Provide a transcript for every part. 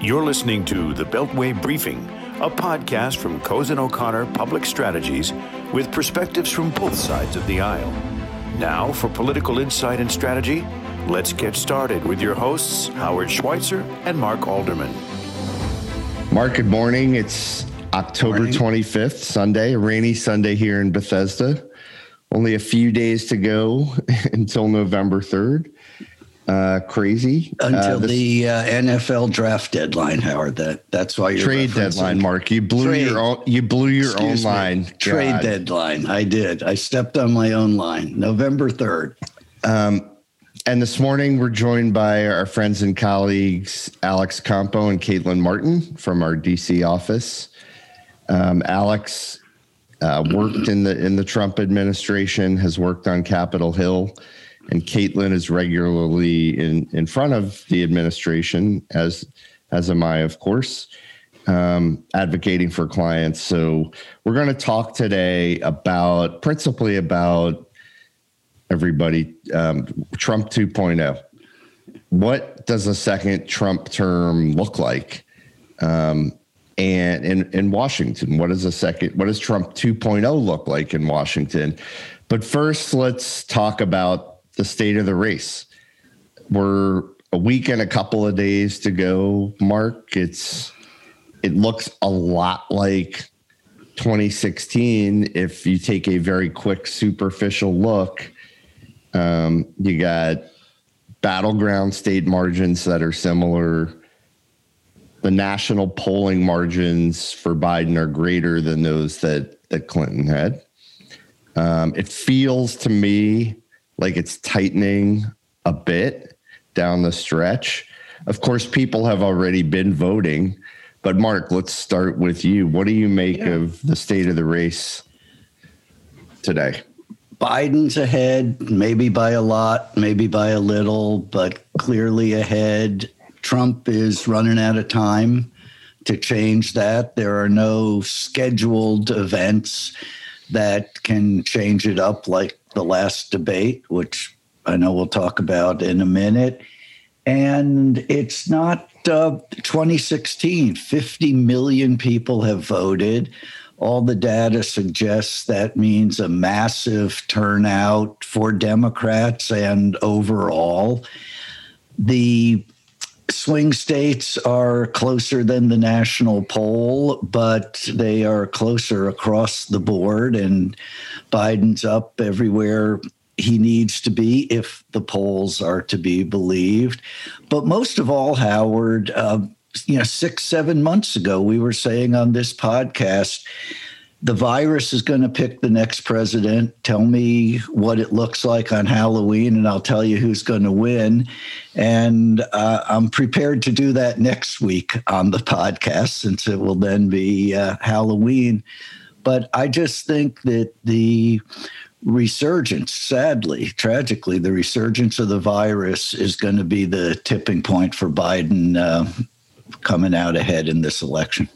You're listening to the Beltway Briefing, a podcast from Cozen O'Connor Public Strategies with perspectives from both sides of the aisle. Now, for political insight and strategy, let's get started with your hosts, Howard Schweitzer and Mark Alderman. Mark, good morning. It's October morning. 25th, Sunday, a rainy Sunday here in Bethesda. Only a few days to go until November 3rd uh, crazy until uh, this, the uh, NFL draft deadline. Howard, that that's why you're trade deadline. Mark, you blew trade. your own. You blew your Excuse own me. line. Trade God. deadline. I did. I stepped on my own line. November third. Um, and this morning we're joined by our friends and colleagues Alex Campo and Caitlin Martin from our DC office. Um, Alex uh, worked in the in the Trump administration, has worked on Capitol Hill and Caitlin is regularly in in front of the administration, as as am I, of course, um, advocating for clients. So we're going to talk today about principally about everybody um, Trump 2.0. What does a second Trump term look like? Um, and in, in Washington, what does a second, what does Trump 2.0 look like in Washington? But first, let's talk about the state of the race. We're a week and a couple of days to go, Mark. It's it looks a lot like 2016 if you take a very quick superficial look. Um, you got battleground state margins that are similar. The national polling margins for Biden are greater than those that that Clinton had. Um, it feels to me like it's tightening a bit down the stretch. Of course, people have already been voting, but Mark, let's start with you. What do you make yeah. of the state of the race today? Biden's ahead, maybe by a lot, maybe by a little, but clearly ahead. Trump is running out of time to change that. There are no scheduled events that can change it up like the last debate, which I know we'll talk about in a minute. And it's not uh, 2016. 50 million people have voted. All the data suggests that means a massive turnout for Democrats and overall. The swing states are closer than the national poll, but they are closer across the board. And Biden's up everywhere he needs to be if the polls are to be believed. But most of all, Howard, uh, you know, six, seven months ago, we were saying on this podcast, the virus is going to pick the next president. Tell me what it looks like on Halloween, and I'll tell you who's going to win. And uh, I'm prepared to do that next week on the podcast, since it will then be uh, Halloween. But I just think that the resurgence, sadly, tragically, the resurgence of the virus is going to be the tipping point for Biden uh, coming out ahead in this election.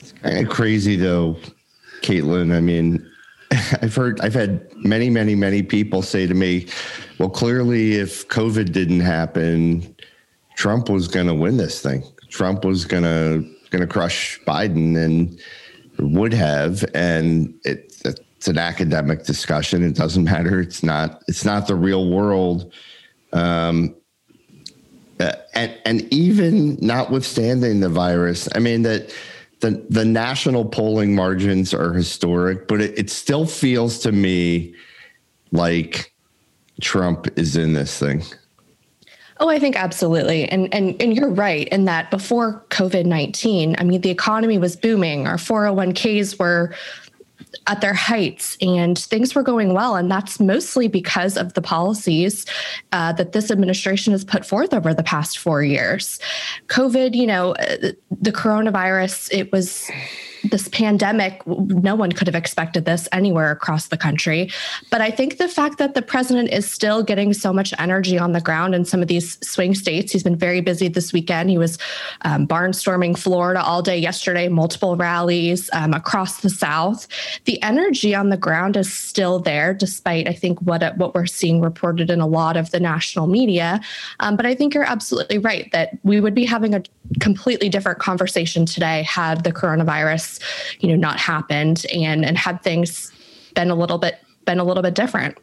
It's kind of crazy, though Caitlin. I mean, I've heard, I've had many, many, many people say to me, well, clearly, if COVID didn't happen, Trump was going to win this thing. Trump was going to going to crush Biden and would have. And it, it's an academic discussion. It doesn't matter. It's not. It's not the real world. Um, uh, and and even notwithstanding the virus, I mean that the the national polling margins are historic, but it, it still feels to me like Trump is in this thing. Oh, I think absolutely. And and and you're right in that before COVID-19, I mean the economy was booming. Our 401k's were at their heights and things were going well. And that's mostly because of the policies uh, that this administration has put forth over the past four years. COVID, you know, uh, the coronavirus, it was this pandemic, no one could have expected this anywhere across the country. But I think the fact that the president is still getting so much energy on the ground in some of these swing states, he's been very busy this weekend. He was um, barnstorming Florida all day yesterday, multiple rallies um, across the South. The energy on the ground is still there, despite I think what what we're seeing reported in a lot of the national media. Um, but I think you're absolutely right that we would be having a completely different conversation today had the coronavirus, you know, not happened and and had things been a little bit been a little bit different.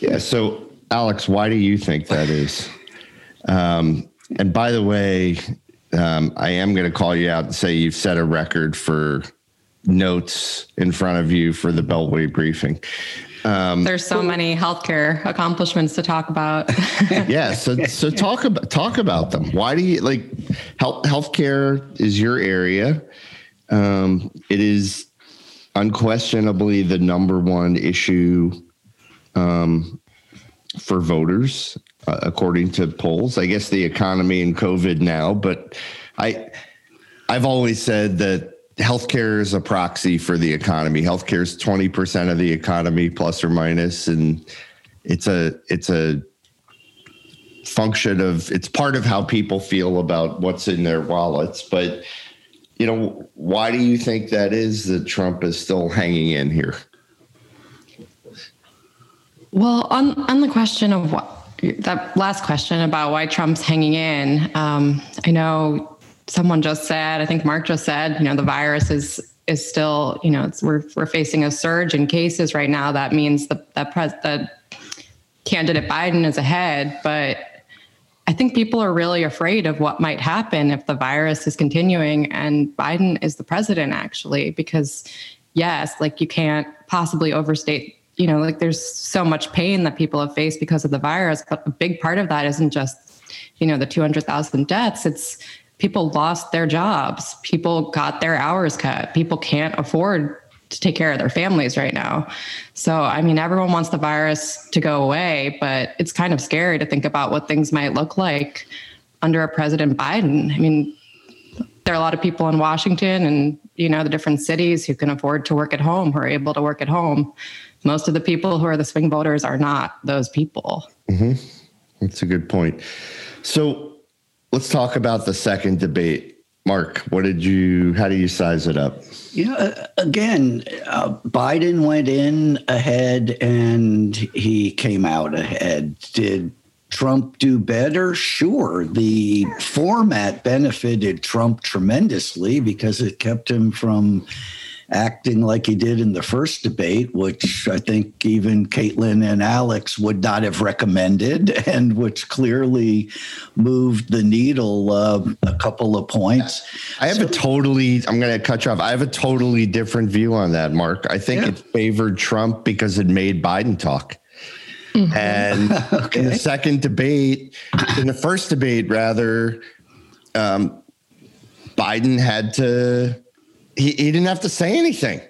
Yeah. So, Alex, why do you think that is? Um, and by the way, um, I am going to call you out and say you've set a record for notes in front of you for the Beltway briefing. Um, There's so many healthcare accomplishments to talk about. yeah, so so talk about talk about them. Why do you like health healthcare is your area? Um, it is unquestionably the number one issue um, for voters, uh, according to polls. I guess the economy and COVID now, but I I've always said that healthcare is a proxy for the economy. Healthcare is 20% of the economy plus or minus and it's a it's a function of it's part of how people feel about what's in their wallets, but you know, why do you think that is that Trump is still hanging in here? Well, on on the question of what that last question about why Trump's hanging in, um, I know someone just said, I think Mark just said, you know, the virus is is still, you know, we're we're facing a surge in cases right now. That means the that pres the candidate Biden is ahead, but I think people are really afraid of what might happen if the virus is continuing and Biden is the president actually because yes, like you can't possibly overstate you know, like there's so much pain that people have faced because of the virus, but a big part of that isn't just, you know, the 200,000 deaths. It's people lost their jobs, people got their hours cut, people can't afford to take care of their families right now. So, I mean, everyone wants the virus to go away, but it's kind of scary to think about what things might look like under a President Biden. I mean, there are a lot of people in Washington and, you know, the different cities who can afford to work at home, who are able to work at home. Most of the people who are the swing voters are not those people. Mm-hmm. That's a good point. So, Let's talk about the second debate. Mark, what did you, how do you size it up? Yeah, uh, again, uh, Biden went in ahead and he came out ahead. Did Trump do better? Sure. The format benefited Trump tremendously because it kept him from acting like he did in the first debate, which I think even Caitlin and Alex would not have recommended, and which clearly moved the needle uh, a couple of points. I have so, a totally, I'm going to cut you off. I have a totally different view on that, Mark. I think yeah. it favored Trump because it made Biden talk. Mm-hmm. And okay. in the second debate, in the first debate, rather, um, Biden had to he, he didn't have to say anything.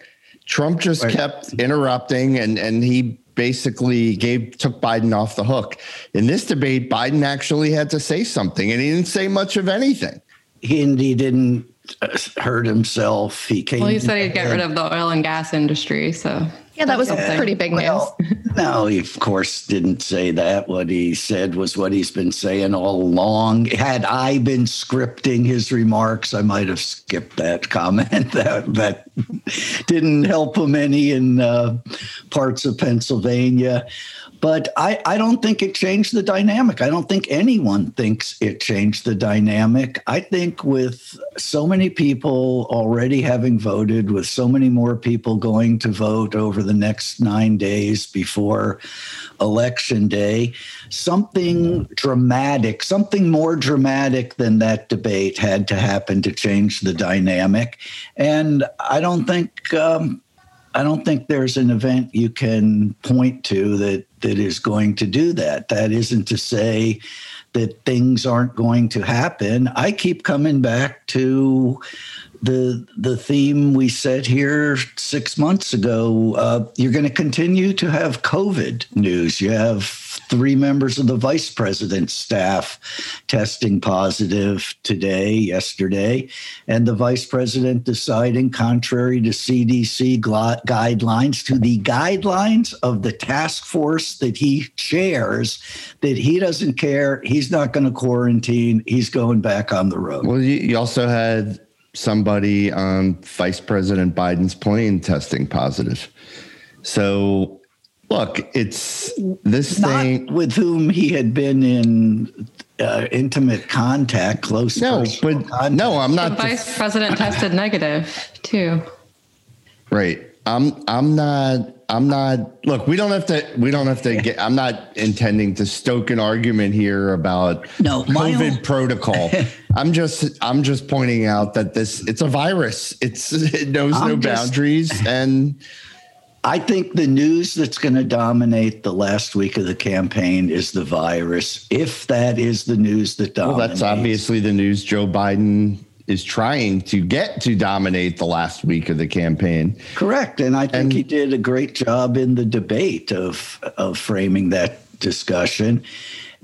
Trump just right. kept interrupting and and he basically gave took Biden off the hook. In this debate, Biden actually had to say something and he didn't say much of anything. He, and he didn't uh, hurt himself. He came Well, he said he'd get rid of the oil and gas industry, so yeah, that was yeah. pretty big well, news. no, he of course didn't say that. What he said was what he's been saying all along. Had I been scripting his remarks, I might have skipped that comment. that that didn't help him any in uh, parts of Pennsylvania. But I, I don't think it changed the dynamic. I don't think anyone thinks it changed the dynamic. I think with so many people already having voted, with so many more people going to vote over the next nine days before election day, something dramatic, something more dramatic than that debate had to happen to change the dynamic. And I don't think um, I don't think there's an event you can point to that that is going to do that. That isn't to say that things aren't going to happen. I keep coming back to the the theme we set here six months ago. Uh, you're going to continue to have COVID news. You have three members of the vice president's staff testing positive today, yesterday, and the vice president deciding, contrary to CDC guidelines, to the guidelines of the task force that he chairs, that he doesn't care. He's not going to quarantine. He's going back on the road. Well, you also had somebody on Vice President Biden's plane testing positive. So, look, it's this Not thing with whom he had been in uh, intimate contact, close. No, but contact. no, I'm not. The not. vice president tested negative too. Right. I'm I'm not I'm not look, we don't have to we don't have to get I'm not intending to stoke an argument here about No, COVID own- protocol. I'm just I'm just pointing out that this it's a virus. It's it knows no I'm just- boundaries and I think the news that's going to dominate the last week of the campaign is the virus. If that is the news that dominates. well that's obviously the news Joe Biden is trying to get to dominate the last week of the campaign. correct. And I think And- he did a great job in the debate of of framing that discussion.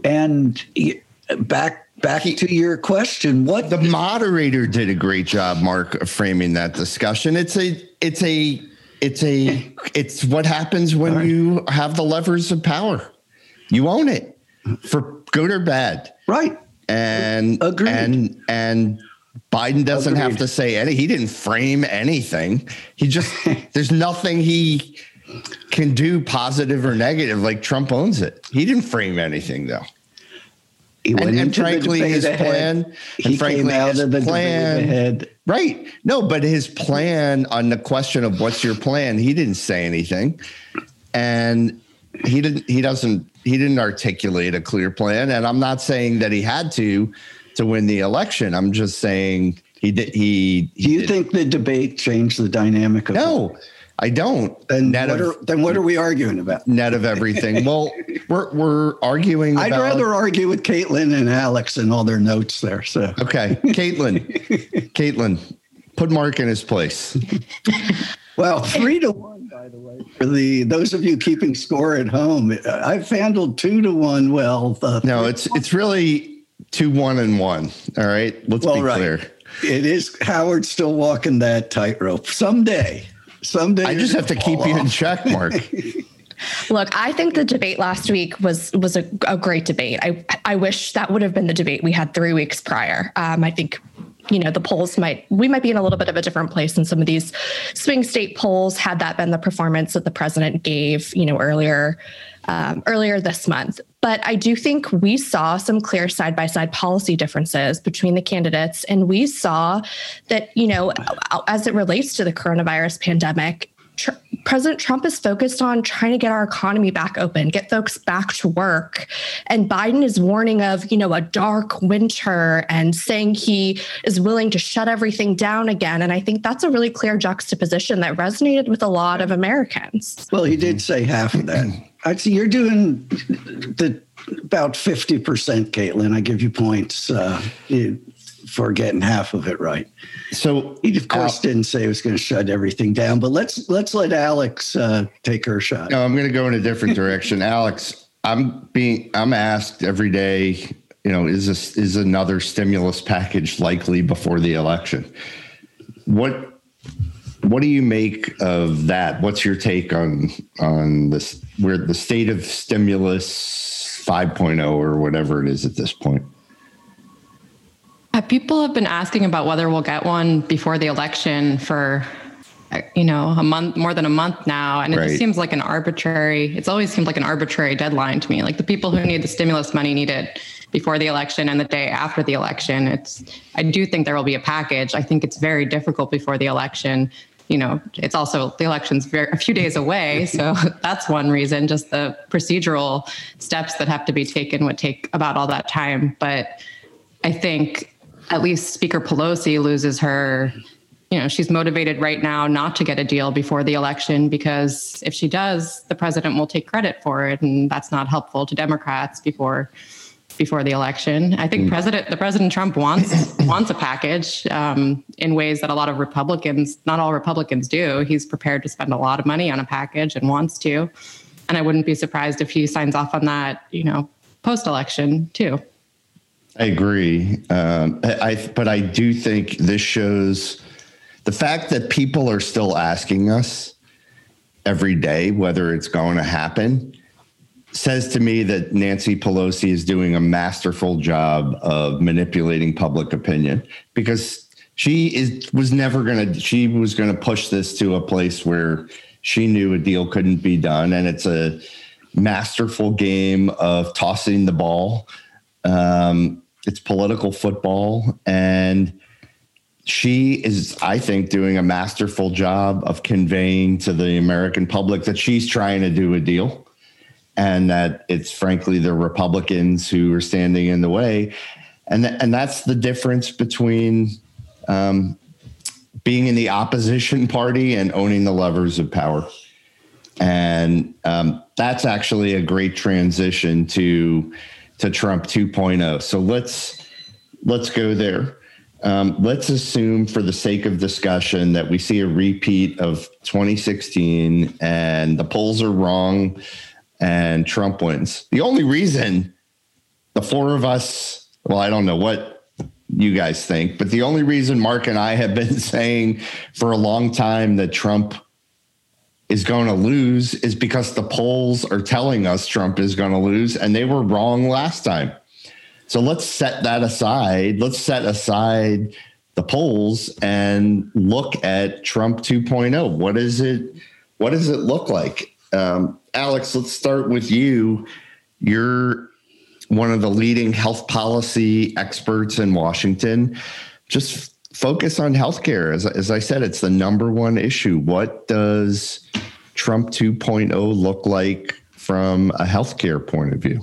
And he- back back to your question, what The moderator did a great job, Mark, of framing that discussion. It's a, it's a, it's a, it's what happens when you have the levers of power. You own it for good or bad, right? and Agreed. and and Biden doesn't have to say any. He didn't frame anything. He just there's nothing he can do positive or negative. Like Trump owns it. He didn't frame anything though. He And- and frankly, his ahead. plan- and He frankly, came out his of the plan- ahead. Right. No, but his plan on the question of what's your plan, he didn't say anything. And he didn't he doesn't he didn't articulate a clear plan and I'm not saying that he had to to win the election. I'm just saying he did he, he Do you did- think the debate changed the dynamic of No, I don't. Then net what, of, are, then what are we arguing about? net of everything. Well, we're we're arguing I'd about rather argue with Caitlin and Alex and all their notes there. So Okay, Caitlin. Caitlin, put Mark in his place. well, three to one, by the way, for the those of you keeping score at home. I've handled two to one. Well, uh, the No, it's it's really two one and one. All right, let's well, be right. clear. It is Howard still walking that tightrope. Someday, someday. I just have to keep fall you in check, Mark. Look, I think the debate last week was was a, a great debate. I I wish that would have been the debate we had three weeks prior. Um, I think you know the polls might we might be in a little bit of a different place in some of these swing state polls had that been the performance that the president gave you know earlier um, earlier this month. But i do think we saw some clear side by side policy differences between the candidates. And we saw that you know as it relates to the coronavirus pandemic Tr- President Trump is focused on trying to get our economy back open, get folks back to work. And Biden is warning of, you know, a dark winter and saying he is willing to shut everything down again. And I think that's a really clear juxtaposition that resonated with a lot of Americans. Well, he did say half of that. Say you're doing the about fifty percent, Caitlin. I give you points uh, for getting half of it right. So He of course Al- didn't say he was going to shut everything down, but let's let's let Alex uh, take her shot. no, I'm going to go in a different direction, Alex. I'm being I'm asked every day. You know, is this is another stimulus package likely before the election? What what do you make of that? What's your take on on this? Where the state of stimulus 5.0 or whatever it is at this point? People have been asking about whether we'll get one before the election for, uh, you know, a month, more than a month now. And it Right. just seems like an arbitrary, it's always seemed like an arbitrary deadline to me. Like the people who need the stimulus money need it before the election and the day after the election. It's, I do think there will be a package. I think it's very difficult before the election. You know, it's also the election's very, a few days away. So that's one reason. Just the procedural steps that have to be taken would take about all that time. But I think at least Speaker Pelosi loses her. You know, she's motivated right now not to get a deal before the election because if she does, the president will take credit for it, and that's not helpful to Democrats before before the election. I think President the President Trump wants wants a package um, in ways that a lot of Republicans, not all Republicans, do. He's prepared to spend a lot of money on a package and wants to. And I wouldn't be surprised if he signs off on that, you know, post election too. I agree. Um, I, but I do think this shows the fact that people are still asking us every day whether it's going to happen says to me that Nancy Pelosi is doing a masterful job of manipulating public opinion because she is was never going to she was going to push this to a place where she knew a deal couldn't be done and it's a masterful game of tossing the ball um, it's political football and she is i think doing a masterful job of conveying to the american public that she's trying to do a deal and that it's frankly the republicans who are standing in the way. And th- and that's the difference between um, being in the opposition party and owning the levers of power. And um, that's actually a great transition to to Trump 2.0. So let's let's go there. Um, let's assume, for the sake of discussion, that we see a repeat of 2016 and the polls are wrong and Trump wins. The only reason the four of us, well, I don't know what you guys think, but the only reason Mark and I have been saying for a long time that Trump is going to lose is because the polls are telling us Trump is going to lose, and they were wrong last time. So let's set that aside. Let's set aside the polls and look at Trump 2.0. What is it? What does it look like? Um, Alex, let's start with you. You're one of the leading health policy experts in Washington. Just focus on healthcare. As, as I said, it's the number one issue. What does Trump 2.0 look like from a healthcare point of view?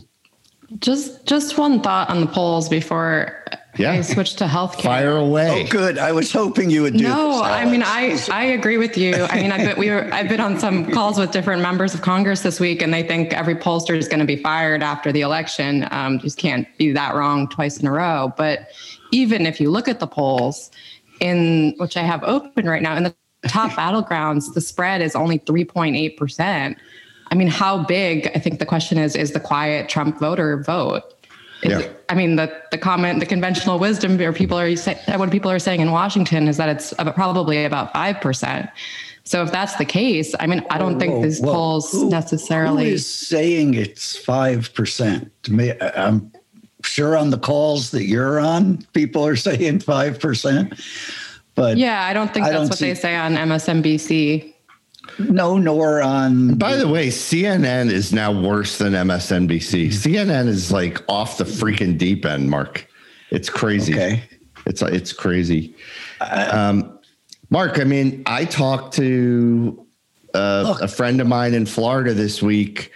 Just just one thought on the polls before yeah. I switch to healthcare. Fire away. Oh, good. I was hoping you would do. No, this, I mean, I I agree with you. I mean, I've been, we were I've been on some calls with different members of Congress this week, and they think every pollster is going to be fired after the election. Um, just can't be that wrong twice in a row. But even if you look at the polls, in which I have open right now, in the top battlegrounds, the spread is only 3.8%. I mean, how big? I think the question is is the quiet Trump voter vote? Yeah. It, I mean, the the comment, the conventional wisdom, or people are say, what people are saying in Washington is that it's about, probably about five percent. So if that's the case, I mean, I don't whoa, think these whoa, polls who, necessarily who is saying it's five percent. To me, I'm sure on the calls that you're on, people are saying five percent. But yeah, I don't think I that's don't what see, they say on MSNBC. No, nor on. By the way, CNN is now worse than MSNBC. CNN is like off the freaking deep end, Mark. It's crazy. Okay. It's it's crazy. Uh, um, Mark, I mean, I talked to uh, a friend of mine in Florida this week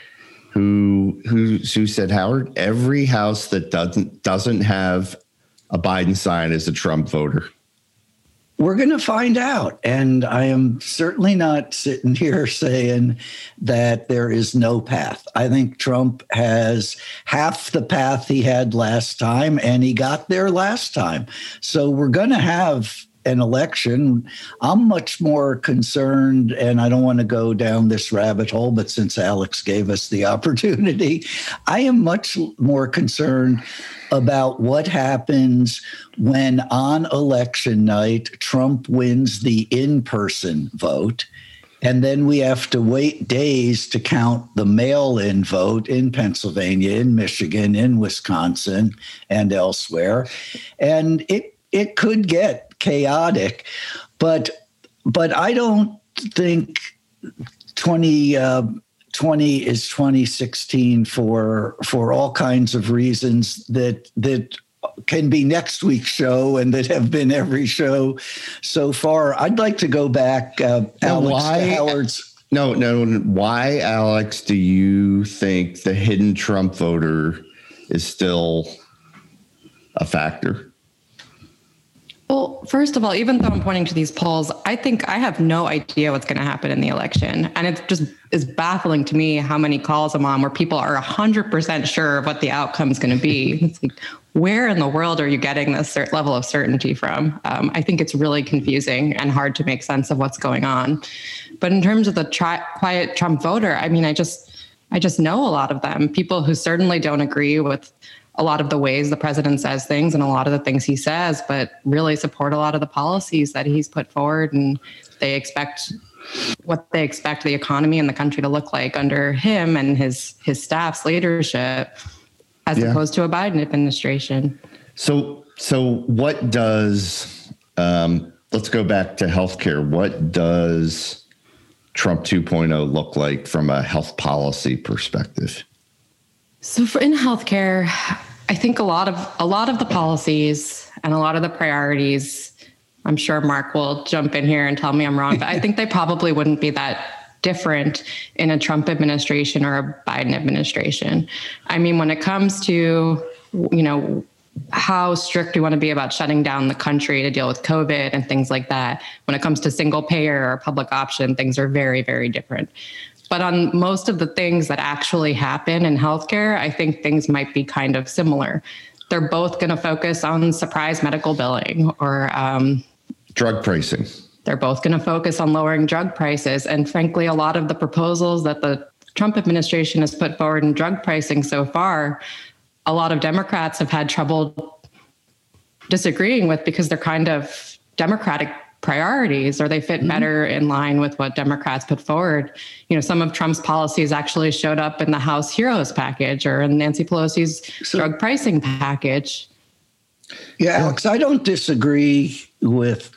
who who who said, Howard, every house that doesn't doesn't have a Biden sign is a Trump voter. We're going to find out. And I am certainly not sitting here saying that there is no path. I think Trump has half the path he had last time, and he got there last time. So we're going to have an election. I'm much more concerned, and I don't want to go down this rabbit hole, but since Alex gave us the opportunity, I am much more concerned about what happens when on election night Trump wins the in person vote. And then we have to wait days to count the mail in vote in Pennsylvania, in Michigan, in Wisconsin, and elsewhere. And it, it could get chaotic. But, but I don't think 20, uh, 20 is 2016 for for all kinds of reasons that that can be next week's show and that have been every show so far. I'd like to go back, uh, Alex, why, Howard's. No, no. Why, Alex, do you think the hidden Trump voter is still a factor? Well, first of all, even though I'm pointing to these polls, I think I have no idea what's going to happen in the election. And it just is baffling to me how many calls I'm on where people are 100% sure of what the outcome is going to be. It's like, where in the world are you getting this level of certainty from? Um, I think it's really confusing and hard to make sense of what's going on. But in terms of the tri- quiet Trump voter, I mean, I just, I just know a lot of them, people who certainly don't agree with a lot of the ways the president says things and a lot of the things he says, but really support a lot of the policies that he's put forward. And they expect what they expect the economy and the country to look like under him and his his staff's leadership, as yeah. opposed to a Biden administration. So, so what does um, let's go back to healthcare. What does Trump 2.0 look like from a health policy perspective? So for in healthcare, I think a lot of a lot of the policies and a lot of the priorities, I'm sure Mark will jump in here and tell me I'm wrong, but I think they probably wouldn't be that different in a Trump administration or a Biden administration. I mean, when it comes to, you know, how strict we want to be about shutting down the country to deal with COVID and things like that. When it comes to single payer or public option, things are very, very different. But on most of the things that actually happen in healthcare, I think things might be kind of similar. They're both going to focus on surprise medical billing or um, drug pricing. They're both going to focus on lowering drug prices. And frankly, a lot of the proposals that the Trump administration has put forward in drug pricing so far a lot of Democrats have had trouble disagreeing with because they're kind of Democratic priorities or they fit mm-hmm. better in line with what Democrats put forward. You know, some of Trump's policies actually showed up in the House Heroes package or in Nancy Pelosi's so, drug pricing package. Yeah, Alex, I don't disagree with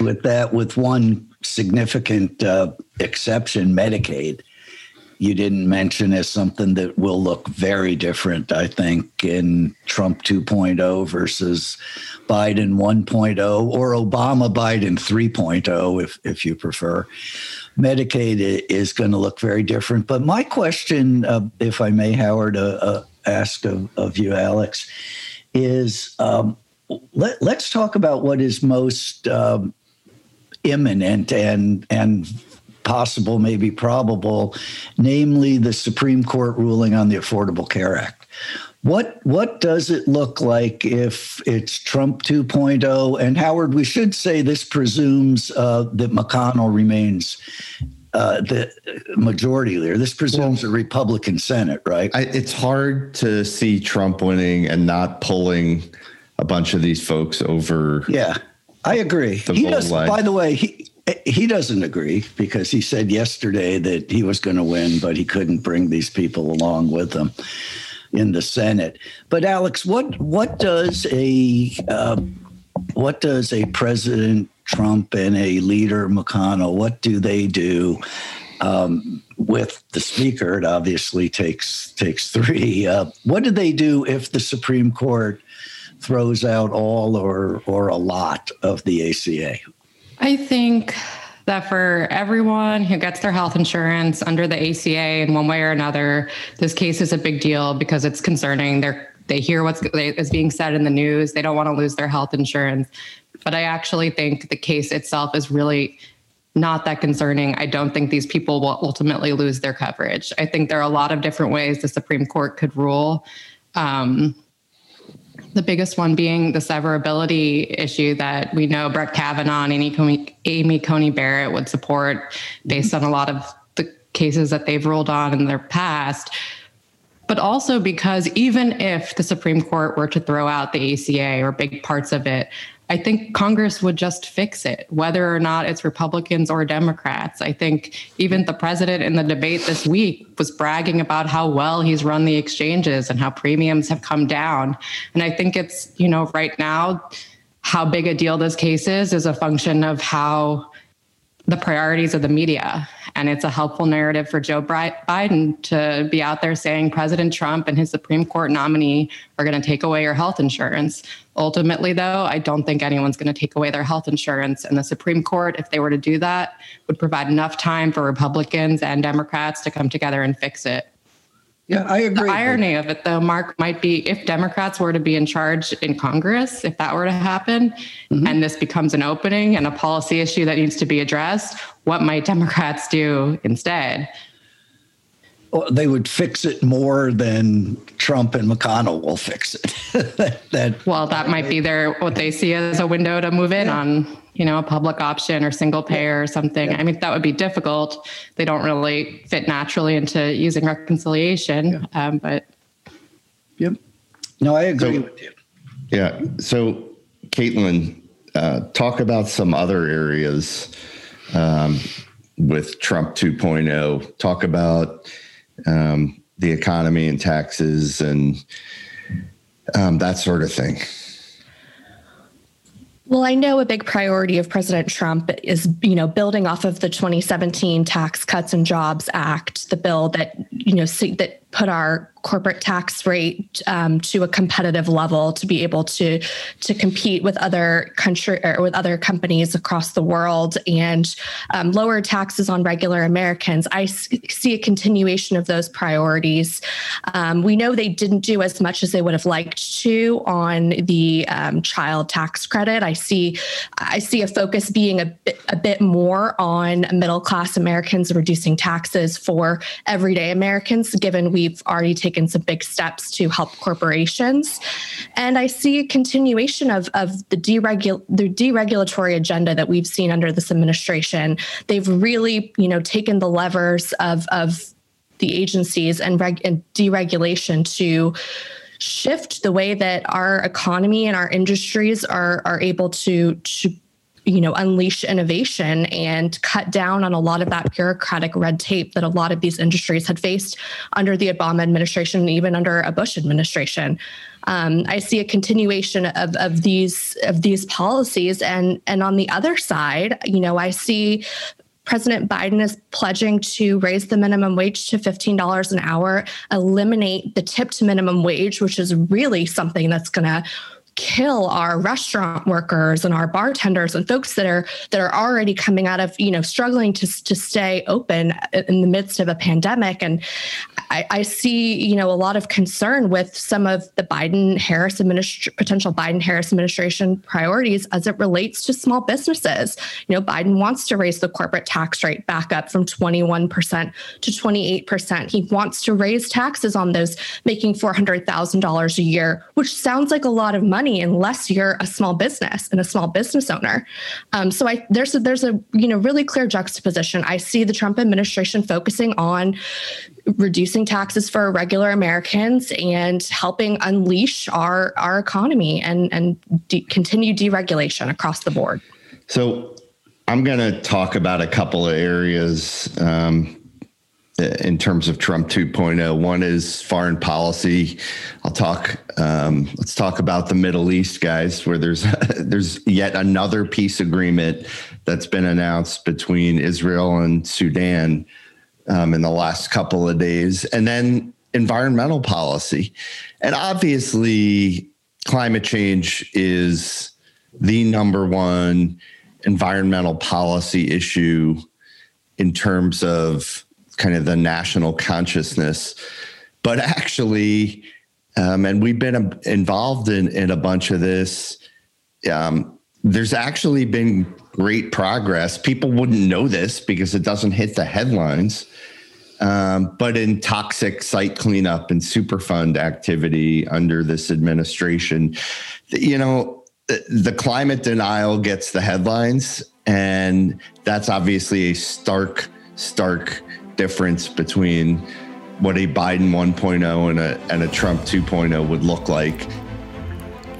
with that with one significant uh, exception, Medicaid you didn't mention as something that will look very different, I think, in Trump 2.0 versus Biden 1.0 or Obama Biden 3.0, if, if you prefer. Medicaid is going to look very different. But my question, uh, if I may, Howard, uh, uh, ask of, of you, Alex, is um, let, us talk about what is most um, imminent and and possible, maybe probable, namely the Supreme Court ruling on the Affordable Care Act. What what does it look like if it's Trump 2.0? And Howard, we should say this presumes uh, that McConnell remains uh, the majority leader. This presumes well, a Republican Senate, right? I, it's hard to see Trump winning and not pulling a bunch of these folks over. Yeah, I agree. He does. By the way, he he doesn't agree because he said yesterday that he was going to win, but he couldn't bring these people along with him in the Senate. But Alex, what what does a uh, what does a President Trump and a leader McConnell what do they do um, with the Speaker? It obviously takes takes three. Uh, what do they do if the Supreme Court throws out all or or a lot of the ACA? I think that for everyone who gets their health insurance under the ACA in one way or another, this case is a big deal because it's concerning. They're they hear what's is being said in the news. They don't want to lose their health insurance. But I actually think the case itself is really not that concerning. I don't think these people will ultimately lose their coverage. I think there are a lot of different ways the Supreme Court could rule. Um, the biggest one being the severability issue that we know Brett Kavanaugh and Amy, Amy Coney Barrett would support based mm-hmm. on a lot of the cases that they've ruled on in their past. But also because even if the Supreme Court were to throw out the ACA or big parts of it, I think Congress would just fix it, whether or not it's Republicans or Democrats. I think even the president in the debate this week was bragging about how well he's run the exchanges and how premiums have come down. And I think it's, you know, right now, how big a deal this case is is a function of how the priorities of the media. And it's a helpful narrative for Joe Biden to be out there saying President Trump and his Supreme Court nominee are going to take away your health insurance. Ultimately, though, I don't think anyone's going to take away their health insurance. And the Supreme Court, if they were to do that, would provide enough time for Republicans and Democrats to come together and fix it. Yeah, I agree. The irony of it, though, Mark, might be if Democrats were to be in charge in Congress, if that were to happen, mm-hmm. and this becomes an opening and a policy issue that needs to be addressed, what might Democrats do instead? They would fix it more than Trump and McConnell will fix it. that, well, that might be their what they see as a window to move in yeah. on, you know, a public option or single payer yeah. or something. Yeah. I mean, that would be difficult. They don't really fit naturally into using reconciliation. Um, but yep, no, I agree so, with you. Yeah. So, Caitlin, uh, talk about some other areas um, with Trump 2.0. Talk about um, the economy and taxes and um, that sort of thing. Well, I know a big priority of President Trump is, you know, building off of the 2017 Tax Cuts and Jobs Act, the bill that, you know, that put our corporate tax rate um, to a competitive level to be able to to compete with other country or with other companies across the world and um, lower taxes on regular Americans. I see a continuation of those priorities. Um, we know they didn't do as much as they would have liked to on the um, child tax credit. I see I see a focus being a bit, a bit more on middle class Americans reducing taxes for everyday Americans, given we we've already taken some big steps to help corporations. And I see a continuation of, of the, deregul- the deregulatory agenda that we've seen under this administration. They've really, you know, taken the levers of, of the agencies and, reg- and deregulation to shift the way that our economy and our industries are are able to to you know unleash innovation and cut down on a lot of that bureaucratic red tape that a lot of these industries had faced under the obama administration and even under a bush administration. Um, i see a continuation of, of these of these policies. And and on the other side you know i see President Biden is pledging to raise the minimum wage to $15 an hour, eliminate the tipped minimum wage, which is really something that's going to kill our restaurant workers and our bartenders and folks that are that are already coming out of you know struggling to to stay open in the midst of a pandemic. And I, I see you know a lot of concern with some of the Biden Harris administration potential Biden Harris administration priorities as it relates to small businesses. You know Biden wants to raise the corporate tax rate back up from 21% to 28% he wants to raise taxes on those making $400,000 a year which sounds like a lot of money money unless you're a small business and a small business owner. Um, so I there's a, there's a you know really clear juxtaposition. I see the Trump administration focusing on reducing taxes for regular Americans and helping unleash our our economy and and de- continue deregulation across the board. So I'm going to talk about a couple of areas um, in terms of Trump 2.0. One is foreign policy. I'll talk. Um, let's talk about the Middle East, guys, where there's there's yet another peace agreement that's been announced between Israel and Sudan um, in the last couple of days, and then environmental policy, and obviously climate change is the number one environmental policy issue in terms of kind of the national consciousness. But actually, um, and we've been involved in, in a bunch of this. Um, there's actually been great progress. People wouldn't know this because it doesn't hit the headlines. Um, but in toxic site cleanup and Superfund activity under this administration, you know, the climate denial gets the headlines. And that's obviously a stark, stark difference between what a Biden 1.0 and a, and a Trump 2.0 would look like.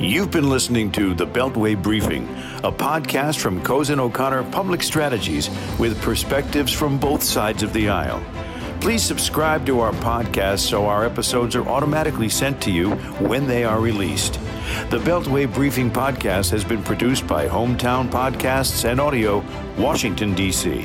You've been listening to the Beltway Briefing, a podcast from Cozen O'Connor Public Strategies with perspectives from both sides of the aisle. Please subscribe to our podcast so our episodes are automatically sent to you when they are released. The Beltway Briefing podcast has been produced by Hometown Podcasts and Audio, Washington, D.C.